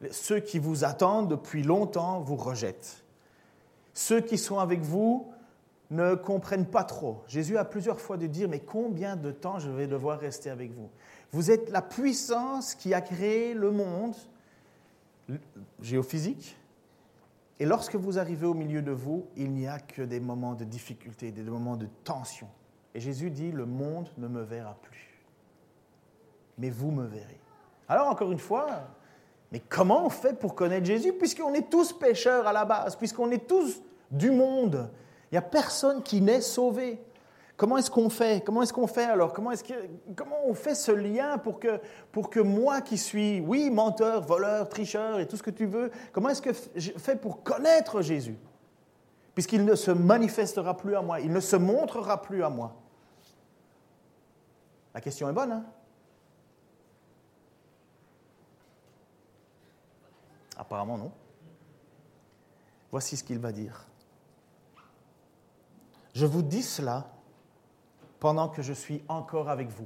ceux qui vous attendent depuis longtemps vous rejettent. Ceux qui sont avec vous ne comprennent pas trop. Jésus a plusieurs fois de dire, mais combien de temps je vais devoir rester avec vous? Vous êtes la puissance qui a créé le monde géophysique. Et lorsque vous arrivez au milieu de vous, il n'y a que des moments de difficulté, des moments de tension. Et Jésus dit, le monde ne me verra plus, mais vous me verrez. Alors encore une fois, mais comment on fait pour connaître Jésus puisqu'on est tous pécheurs à la base, puisqu'on est tous du monde? Il n'y a personne qui n'est sauvé. Comment est-ce qu'on fait? Comment est-ce qu'on fait alors? Comment, est-ce que, comment on fait ce lien pour que, moi qui suis, oui, menteur, voleur, tricheur et tout ce que tu veux, comment est-ce que je fais pour connaître Jésus? Puisqu'il ne se manifestera plus à moi, il ne se montrera plus à moi. La question est bonne, hein? Apparemment non. Voici ce qu'il va dire. Je vous dis cela pendant que je suis encore avec vous.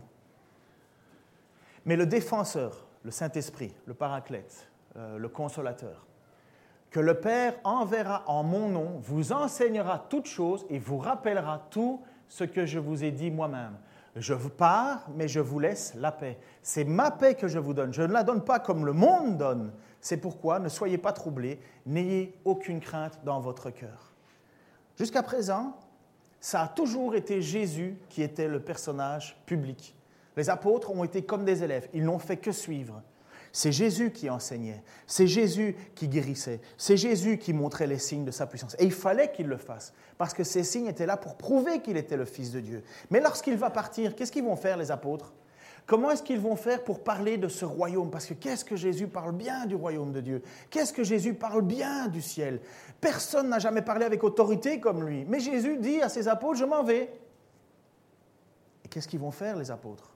Mais le défenseur, le Saint-Esprit, le Paraclète, euh, le Consolateur, que le Père enverra en mon nom, vous enseignera toutes choses et vous rappellera tout ce que je vous ai dit moi-même. Je vous pars, mais je vous laisse la paix. C'est ma paix que je vous donne. Je ne la donne pas comme le monde donne. C'est pourquoi ne soyez pas troublés, n'ayez aucune crainte dans votre cœur. Jusqu'à présent, ça a toujours été Jésus qui était le personnage public. Les apôtres ont été comme des élèves, ils n'ont fait que suivre. C'est Jésus qui enseignait, c'est Jésus qui guérissait, c'est Jésus qui montrait les signes de sa puissance. Et il fallait qu'il le fasse, parce que ces signes étaient là pour prouver qu'il était le Fils de Dieu. Mais lorsqu'il va partir, qu'est-ce qu'ils vont faire les apôtres? Comment est-ce qu'ils vont faire pour parler de ce royaume? Parce que qu'est-ce que Jésus parle bien du royaume de Dieu? Qu'est-ce que Jésus parle bien du ciel? Personne n'a jamais parlé avec autorité comme lui. Mais Jésus dit à ses apôtres, je m'en vais. Et qu'est-ce qu'ils vont faire, les apôtres?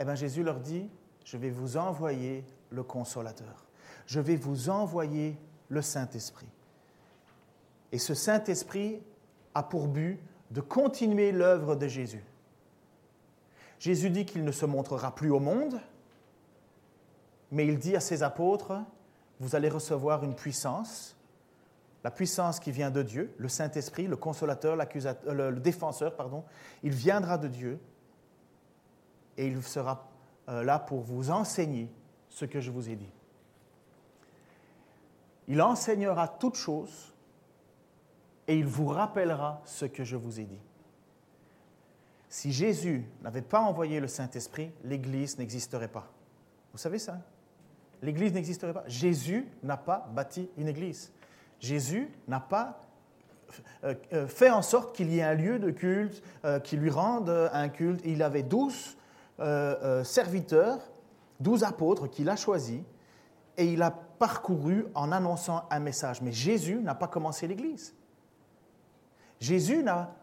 Eh bien, Jésus leur dit, je vais vous envoyer le consolateur. Je vais vous envoyer le Saint-Esprit. Et ce Saint-Esprit a pour but de continuer l'œuvre de Jésus. Jésus dit qu'il ne se montrera plus au monde, mais il dit à ses apôtres, vous allez recevoir une puissance, la puissance qui vient de Dieu, le Saint-Esprit, le consolateur, euh, le défenseur, pardon, il viendra de Dieu et il sera euh, là pour vous enseigner ce que je vous ai dit. Il enseignera toutes choses et il vous rappellera ce que je vous ai dit. Si Jésus n'avait pas envoyé le Saint-Esprit, l'Église n'existerait pas. Vous savez ça? L'Église n'existerait pas. Jésus n'a pas bâti une Église. Jésus n'a pas euh, euh, fait en sorte qu'il y ait un lieu de culte euh, qui lui rende un culte. Il avait douze serviteurs, douze apôtres qu'il a choisis, et il a parcouru en annonçant un message. Mais Jésus n'a pas commencé l'Église. Jésus n'a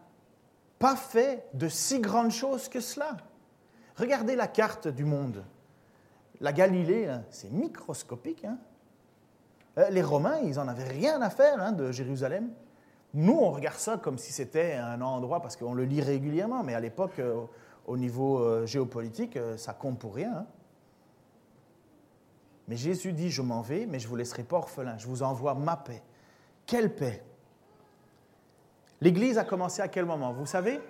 pas fait de si grandes choses que cela. Regardez la carte du monde. La Galilée, c'est microscopique. Hein. Euh, les Romains, ils n'en avaient rien à faire hein, de Jérusalem. Nous, on regarde ça comme si c'était un endroit, parce qu'on le lit régulièrement, mais à l'époque, euh, au niveau euh, géopolitique, ça compte pour rien. Hein. Mais Jésus dit, je m'en vais, mais je ne vous laisserai pas orphelin, je vous envoie ma paix. Quelle paix? L'Église a commencé à quel moment? Vous savez?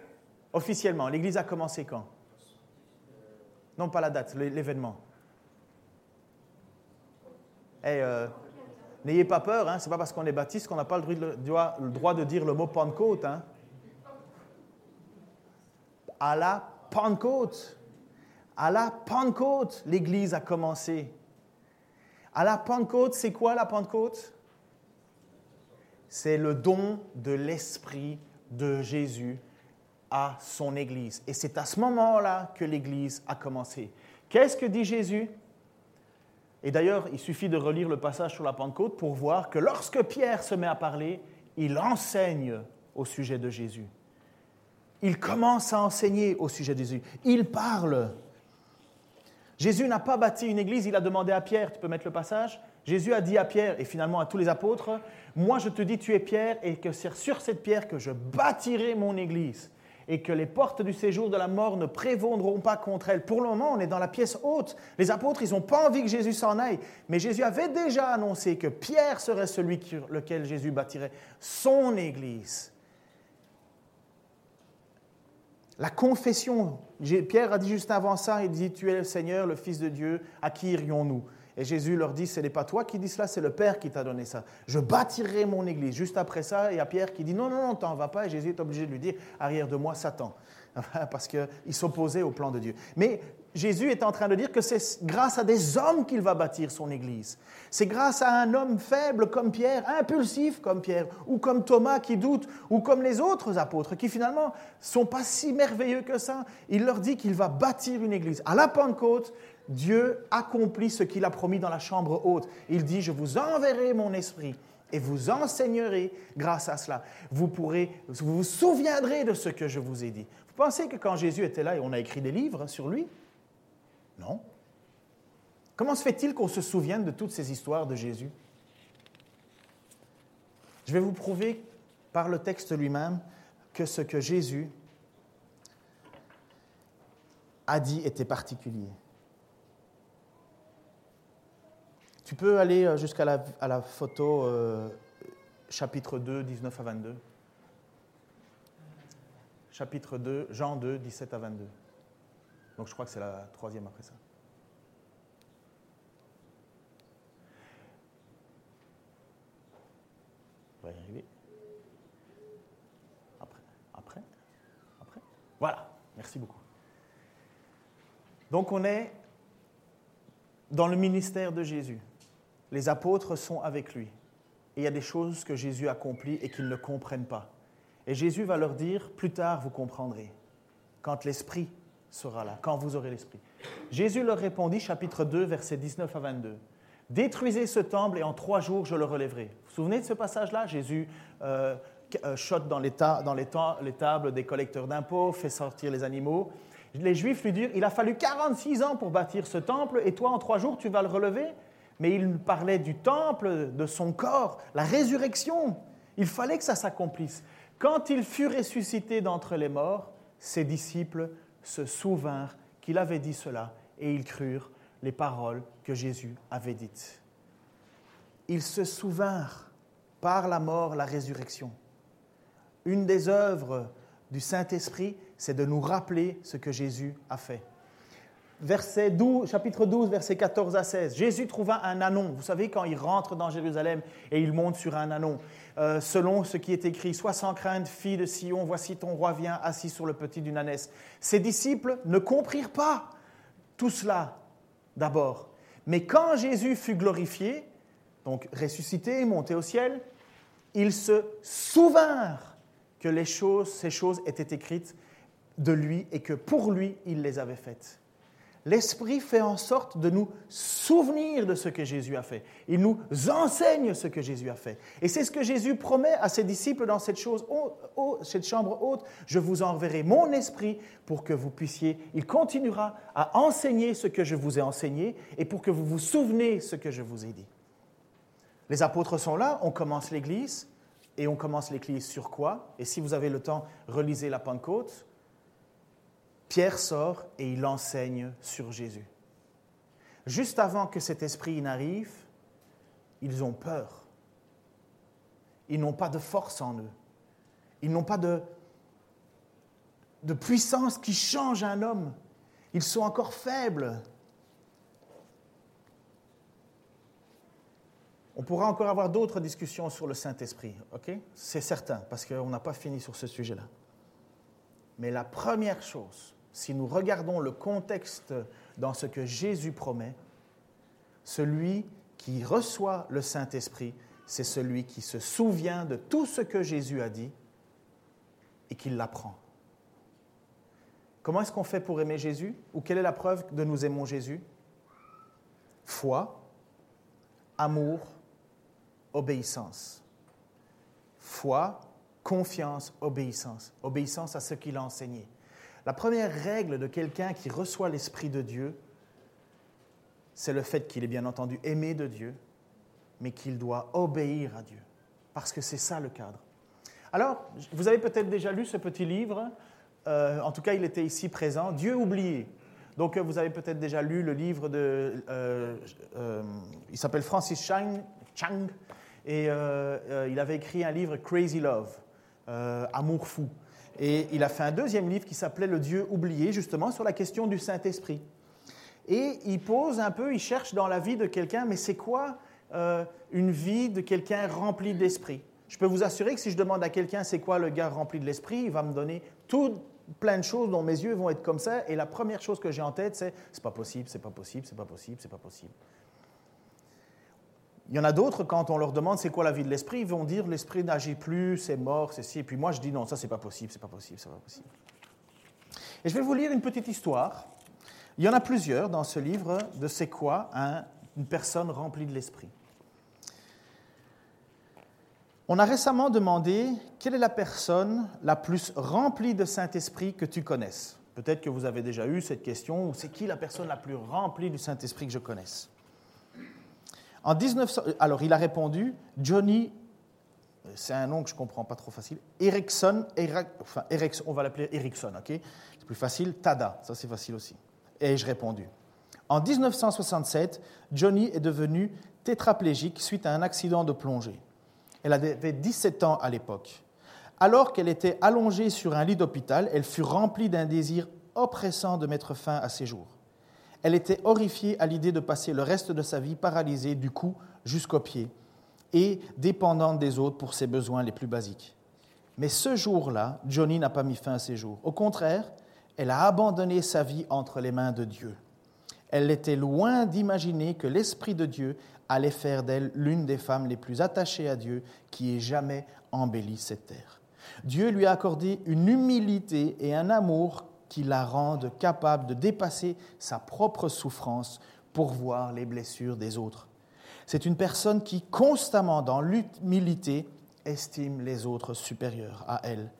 Officiellement, l'Église a commencé quand? Non, pas la date, l'événement. Eh, euh, n'ayez pas peur, hein, ce n'est pas parce qu'on est baptiste qu'on n'a pas le droit, de dire le mot Pentecôte. Hein. À la Pentecôte, à la Pentecôte, l'Église a commencé. À la Pentecôte, c'est quoi la Pentecôte? C'est le don de l'Esprit de Jésus à son Église. Et c'est à ce moment-là que l'Église a commencé. Qu'est-ce que dit Jésus? Et d'ailleurs, il suffit de relire le passage sur la Pentecôte pour voir que lorsque Pierre se met à parler, il enseigne au sujet de Jésus. Il commence à enseigner au sujet de Jésus. Il parle. Jésus n'a pas bâti une église, il a demandé à Pierre, tu peux mettre le passage? Jésus a dit à Pierre et finalement à tous les apôtres, moi je te dis tu es Pierre et que c'est sur cette pierre que je bâtirai mon église et que les portes du séjour de la mort ne prévaudront pas contre elle. Pour le moment, on est dans la pièce haute. Les apôtres, ils n'ont pas envie que Jésus s'en aille, mais Jésus avait déjà annoncé que Pierre serait celui sur lequel Jésus bâtirait son église. La confession, Pierre a dit juste avant ça, il dit, tu es le Seigneur, le Fils de Dieu, à qui irions-nous? Et Jésus leur dit, ce n'est pas toi qui dis cela, c'est le Père qui t'a donné ça. Je bâtirai mon Église. Juste après ça, il y a Pierre qui dit, non, non, non, t'en vas pas. Et Jésus est obligé de lui dire, arrière de moi, Satan. Parce qu'il s'opposait au plan de Dieu. Mais Jésus est en train de dire que c'est grâce à des hommes qu'il va bâtir son Église. C'est grâce à un homme faible comme Pierre, impulsif comme Pierre, ou comme Thomas qui doute, ou comme les autres apôtres qui finalement sont pas si merveilleux que ça. Il leur dit qu'il va bâtir une Église. À la Pentecôte, Dieu accomplit ce qu'il a promis dans la chambre haute. Il dit, je vous enverrai mon esprit et vous enseignerez grâce à cela. Vous vous vous souviendrez de ce que je vous ai dit. Vous pensez que quand Jésus était là on a écrit des livres sur lui? Non. Comment se fait-il qu'on se souvienne de toutes ces histoires de Jésus? Je vais vous prouver par le texte lui-même que ce que Jésus a dit était particulier. Tu peux aller euh, jusqu'à la, photo euh, chapitre 2, 19 à 22. Chapitre 2, Jean 2, 17 à 22. Donc je crois que c'est la troisième après ça. On va y arriver. Après, après, après. Voilà, merci beaucoup. Donc on est dans le ministère de Jésus les apôtres sont avec lui. Il y a des choses que Jésus accomplit et qu'ils ne comprennent pas. Et Jésus va leur dire, plus tard vous comprendrez, quand l'Esprit sera là, quand vous aurez l'Esprit. Jésus leur répondit, chapitre 2, versets 19 à 22. Détruisez ce temple et en trois jours je le relèverai. Vous vous souvenez de ce passage-là? Jésus euh, euh dans les, les, tables des collecteurs d'impôts, fait sortir les animaux. Les Juifs lui dirent, il a fallu 46 ans pour bâtir ce temple et toi en trois jours tu vas le relever? Mais il parlait du temple, de son corps, la résurrection. Il fallait que ça s'accomplisse. Quand il fut ressuscité d'entre les morts, ses disciples se souvinrent qu'il avait dit cela et ils crurent les paroles que Jésus avait dites. Ils se souvinrent par la mort, la résurrection. Une des œuvres du Saint-Esprit, c'est de nous rappeler ce que Jésus a fait. Verset 12, chapitre 12, versets 14 à 16. Jésus trouva un anon. Vous savez, quand il rentre dans Jérusalem et il monte sur un anon, euh, selon ce qui est écrit, Sois sans crainte, fille de Sion, voici ton roi vient assis sur le petit d'une ânesse. Ses disciples ne comprirent pas tout cela d'abord. Mais quand Jésus fut glorifié, donc ressuscité, monté au ciel, ils se souvinrent que ces choses étaient écrites de lui et que pour lui, il les avait faites. L'Esprit fait en sorte de nous souvenir de ce que Jésus a fait. Il nous enseigne ce que Jésus a fait. Et c'est ce que Jésus promet à ses disciples dans cette, chose, cette chambre haute. Je vous enverrai mon Esprit pour que vous puissiez, il continuera à enseigner ce que je vous ai enseigné et pour que vous vous souveniez ce que je vous ai dit. Les apôtres sont là, on commence l'Église. Et on commence l'Église sur quoi? Et si vous avez le temps, relisez la Pentecôte. Pierre sort et il enseigne sur Jésus. Juste avant que cet esprit n'arrive, ils ont peur. Ils n'ont pas de force en eux. Ils n'ont pas de, puissance qui change un homme. Ils sont encore faibles. On pourra encore avoir d'autres discussions sur le Saint-Esprit, ok? C'est certain, parce qu'on n'a pas fini sur ce sujet-là. Mais la première chose si nous regardons le contexte dans ce que Jésus promet, celui qui reçoit le Saint-Esprit, c'est celui qui se souvient de tout ce que Jésus a dit et qui l'apprend. Comment est-ce qu'on fait pour aimer Jésus Ou quelle est la preuve de nous aimons Jésus? Foi, amour, obéissance. Foi, confiance, obéissance. Obéissance à ce qu'il a enseigné. La première règle de quelqu'un qui reçoit l'Esprit de Dieu, c'est le fait qu'il est bien entendu aimé de Dieu, mais qu'il doit obéir à Dieu, parce que c'est ça le cadre. Alors, vous avez peut-être déjà lu ce petit livre, euh, en tout cas il était ici présent, Dieu oublié. Donc vous avez peut-être déjà lu le livre de... Euh, euh, il s'appelle Francis Chang, Chang et il avait écrit un livre Crazy Love, Amour fou. Et il a fait un deuxième livre qui s'appelait Le Dieu oublié, justement sur la question du Saint-Esprit. Et il pose un peu, il cherche dans la vie de quelqu'un, mais c'est quoi euh, une vie de quelqu'un rempli d'esprit? Je peux vous assurer que si je demande à quelqu'un c'est quoi le gars rempli de l'esprit, il va me donner tout plein de choses dont mes yeux vont être comme ça. Et la première chose que j'ai en tête, c'est c'est pas possible, c'est pas possible, c'est pas possible, c'est pas possible. Il y en a d'autres, quand on leur demande c'est quoi la vie de l'esprit, ils vont dire l'esprit n'agit plus, c'est mort, c'est ci. Et puis moi, je dis non, ça, c'est pas possible, c'est pas possible, c'est pas possible. Et je vais vous lire une petite histoire. Il y en a plusieurs dans ce livre de c'est quoi une personne remplie de l'esprit. On a récemment demandé quelle est la personne la plus remplie de Saint-Esprit que tu connaisses? Peut-être que vous avez déjà eu cette question, ou c'est qui la personne la plus remplie du Saint-Esprit que je connaisse? En 1900, alors il a répondu Johnny, c'est un nom que je ne comprends pas trop facile, Erickson, Erickson, on va l'appeler Erickson, ok? C'est plus facile, Tada, ça c'est facile aussi. Et je répondu. En 1967, Johnny est devenue tétraplégique suite à un accident de plongée. Elle avait 17 ans à l'époque. Alors qu'elle était allongée sur un lit d'hôpital, elle fut remplie d'un désir oppressant de mettre fin à ses jours. Elle était horrifiée à l'idée de passer le reste de sa vie paralysée du cou jusqu'aux pieds et dépendante des autres pour ses besoins les plus basiques. Mais ce jour-là, Johnny n'a pas mis fin à ses jours. Au contraire, elle a abandonné sa vie entre les mains de Dieu. Elle était loin d'imaginer que l'Esprit de Dieu allait faire d'elle l'une des femmes les plus attachées à Dieu qui ait jamais embelli cette terre. Dieu lui a accordé une humilité et un amour qui la rendent capable de dépasser sa propre souffrance pour voir les blessures des autres. C'est une personne qui, constamment dans l'humilité, estime les autres supérieurs à elle.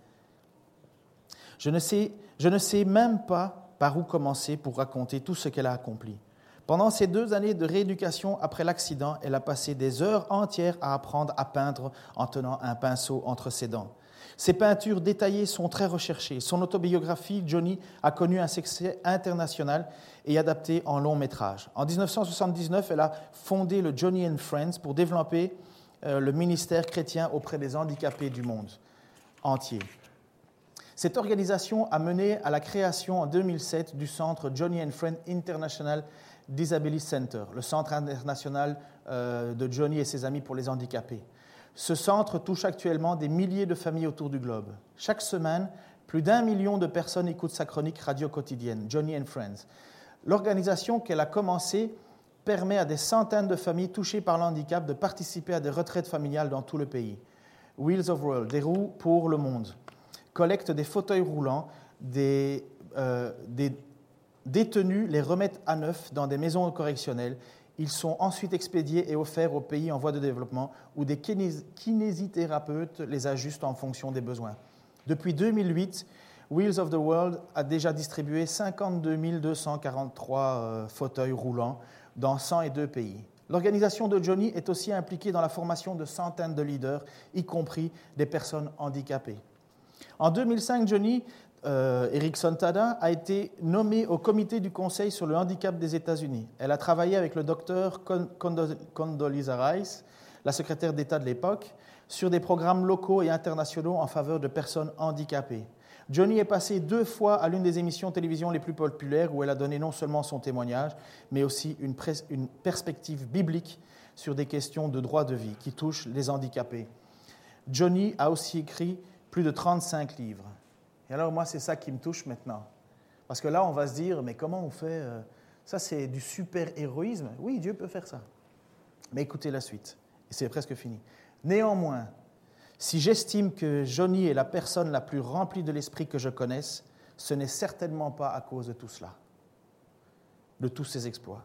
Je ne, sais, je ne sais même pas par où commencer pour raconter tout ce qu'elle a accompli. Pendant ces deux années de rééducation après l'accident, elle a passé des heures entières à apprendre à peindre en tenant un pinceau entre ses dents. Ses peintures détaillées sont très recherchées. Son autobiographie, Johnny, a connu un succès international et adapté en long métrage. En 1979, elle a fondé le Johnny and Friends pour développer euh, le ministère chrétien auprès des handicapés du monde entier. Cette organisation a mené à la création en 2007 du centre Johnny and Friends International Disability Center, le centre international euh, de Johnny et ses amis pour les handicapés. Ce centre touche actuellement des milliers de familles autour du globe. Chaque semaine, plus d'un million de personnes écoutent sa chronique radio quotidienne, Johnny and Friends. L'organisation qu'elle a commencée permet à des centaines de familles touchées par le handicap de participer à des retraites familiales dans tout le pays. Wheels of World, des roues pour le monde, collecte des fauteuils roulants, des, euh, des détenus les remettent à neuf dans des maisons correctionnelles ils sont ensuite expédiés et offerts aux pays en voie de développement où des kinésithérapeutes les ajustent en fonction des besoins. Depuis 2008, Wheels of the World a déjà distribué 52 243 euh, fauteuils roulants dans 102 pays. L'organisation de Johnny est aussi impliquée dans la formation de centaines de leaders, y compris des personnes handicapées. En 2005, Johnny euh, Erickson Tada a été nommée au comité du Conseil sur le handicap des États-Unis. Elle a travaillé avec le docteur Condoleezza Rice, la secrétaire d'État de l'époque, sur des programmes locaux et internationaux en faveur de personnes handicapées. Johnny est passée deux fois à l'une des émissions télévision les plus populaires où elle a donné non seulement son témoignage, mais aussi une, une perspective biblique sur des questions de droit de vie qui touchent les handicapés. Johnny a aussi écrit plus de 35 livres. Et alors moi, c'est ça qui me touche maintenant. Parce que là, on va se dire, mais comment on fait euh, Ça, c'est du super-héroïsme. Oui, Dieu peut faire ça. Mais écoutez la suite. Et c'est presque fini. Néanmoins, si j'estime que Johnny est la personne la plus remplie de l'esprit que je connaisse, ce n'est certainement pas à cause de tout cela, de tous ses exploits.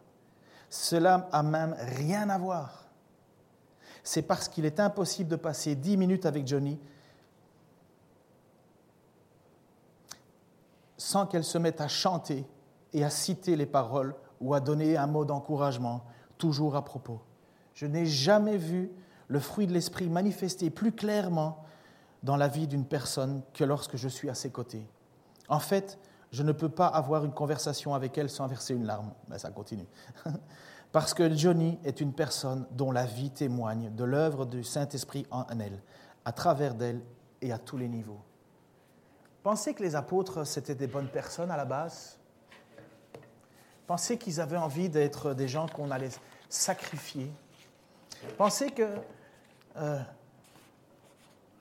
Cela a même rien à voir. C'est parce qu'il est impossible de passer dix minutes avec Johnny sans qu'elle se mette à chanter et à citer les paroles ou à donner un mot d'encouragement, toujours à propos. Je n'ai jamais vu le fruit de l'esprit manifesté plus clairement dans la vie d'une personne que lorsque je suis à ses côtés. En fait, je ne peux pas avoir une conversation avec elle sans verser une larme. Mais ça continue. Parce que Johnny est une personne dont la vie témoigne de l'œuvre du Saint-Esprit en elle, à travers d'elle et à tous les niveaux. Pensez que les apôtres, c'était des bonnes personnes à la base? Pensez qu'ils avaient envie d'être des gens qu'on allait sacrifier? Pensez que euh,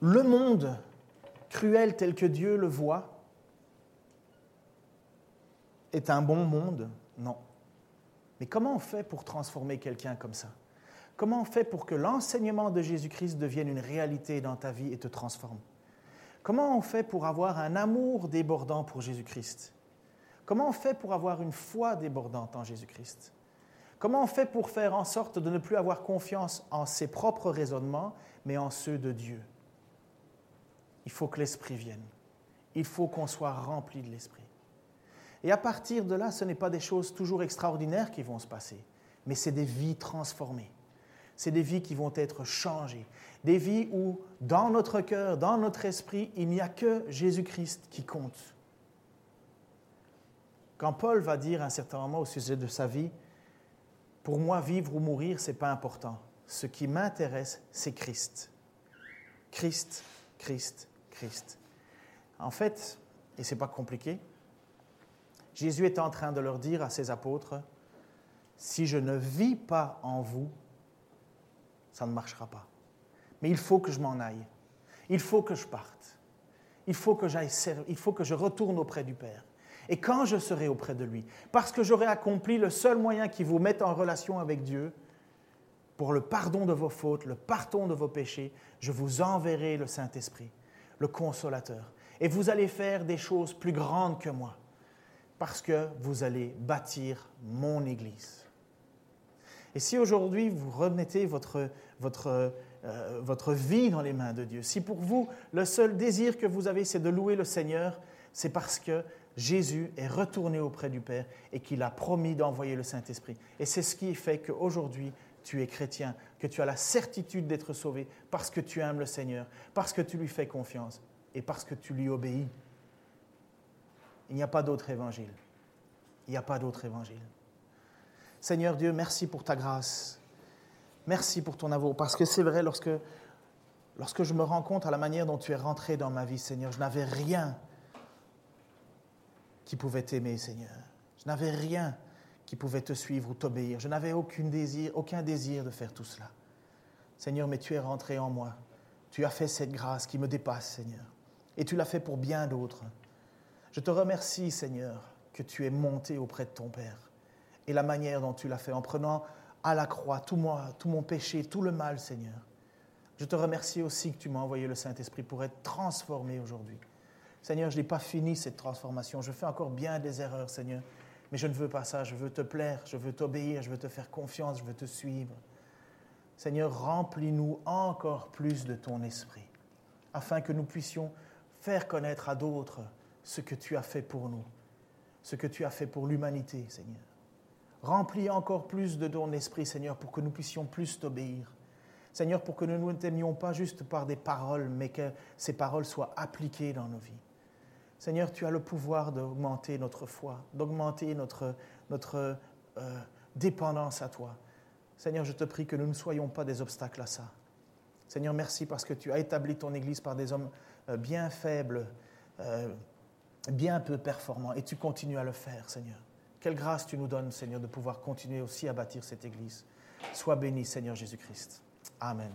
le monde cruel tel que Dieu le voit est un bon monde? Non. Mais comment on fait pour transformer quelqu'un comme ça? Comment on fait pour que l'enseignement de Jésus-Christ devienne une réalité dans ta vie et te transforme? Comment on fait pour avoir un amour débordant pour Jésus-Christ? Comment on fait pour avoir une foi débordante en Jésus-Christ? Comment on fait pour faire en sorte de ne plus avoir confiance en ses propres raisonnements, mais en ceux de Dieu? Il faut que l'Esprit vienne. Il faut qu'on soit rempli de l'Esprit. Et à partir de là, ce n'est pas des choses toujours extraordinaires qui vont se passer, mais c'est des vies transformées. C'est des vies qui vont être changées. Des vies où, dans notre cœur, dans notre esprit, il n'y a que Jésus-Christ qui compte. Quand Paul va dire à un certain moment au sujet de sa vie, pour moi, vivre ou mourir, ce n'est pas important. Ce qui m'intéresse, c'est Christ. Christ, Christ, Christ. En fait, et ce n'est pas compliqué, Jésus est en train de leur dire à ses apôtres, si je ne vis pas en vous, ça ne marchera pas. Mais il faut que je m'en aille. Il faut que je parte. Il faut que j'aille il faut que je retourne auprès du Père. Et quand je serai auprès de lui, parce que j'aurai accompli le seul moyen qui vous mette en relation avec Dieu, pour le pardon de vos fautes, le pardon de vos péchés, je vous enverrai le Saint-Esprit, le consolateur. Et vous allez faire des choses plus grandes que moi. parce que vous allez bâtir mon Église. Et si aujourd'hui vous remettez votre, votre, euh, votre vie dans les mains de Dieu, si pour vous le seul désir que vous avez c'est de louer le Seigneur, c'est parce que Jésus est retourné auprès du Père et qu'il a promis d'envoyer le Saint-Esprit. Et c'est ce qui fait qu'aujourd'hui, tu es chrétien, que tu as la certitude d'être sauvé parce que tu aimes le Seigneur, parce que tu lui fais confiance et parce que tu lui obéis. Il n'y a pas d'autre évangile. Il n'y a pas d'autre évangile. Seigneur Dieu, merci pour ta grâce. Merci pour ton amour. Parce que c'est vrai, lorsque, lorsque je me rends compte à la manière dont tu es rentré dans ma vie, Seigneur, je n'avais rien qui pouvait t'aimer, Seigneur. Je n'avais rien qui pouvait te suivre ou t'obéir. Je n'avais aucun désir, aucun désir de faire tout cela. Seigneur, mais tu es rentré en moi. Tu as fait cette grâce qui me dépasse, Seigneur. Et tu l'as fait pour bien d'autres. Je te remercie, Seigneur, que tu es monté auprès de ton Père. Et la manière dont tu l'as fait, en prenant à la croix tout, moi, tout mon péché, tout le mal, Seigneur. Je te remercie aussi que tu m'as envoyé le Saint-Esprit pour être transformé aujourd'hui. Seigneur, je n'ai pas fini cette transformation. Je fais encore bien des erreurs, Seigneur. Mais je ne veux pas ça. Je veux te plaire, je veux t'obéir, je veux te faire confiance, je veux te suivre. Seigneur, remplis-nous encore plus de ton esprit, afin que nous puissions faire connaître à d'autres ce que tu as fait pour nous, ce que tu as fait pour l'humanité, Seigneur. Remplis encore plus de ton esprit, Seigneur, pour que nous puissions plus t'obéir. Seigneur, pour que nous ne t'aimions pas juste par des paroles, mais que ces paroles soient appliquées dans nos vies. Seigneur, tu as le pouvoir d'augmenter notre foi, d'augmenter notre, notre euh, dépendance à toi. Seigneur, je te prie que nous ne soyons pas des obstacles à ça. Seigneur, merci parce que tu as établi ton Église par des hommes euh, bien faibles, euh, bien peu performants, et tu continues à le faire, Seigneur. Quelle grâce tu nous donnes, Seigneur, de pouvoir continuer aussi à bâtir cette Église. Sois béni, Seigneur Jésus-Christ. Amen.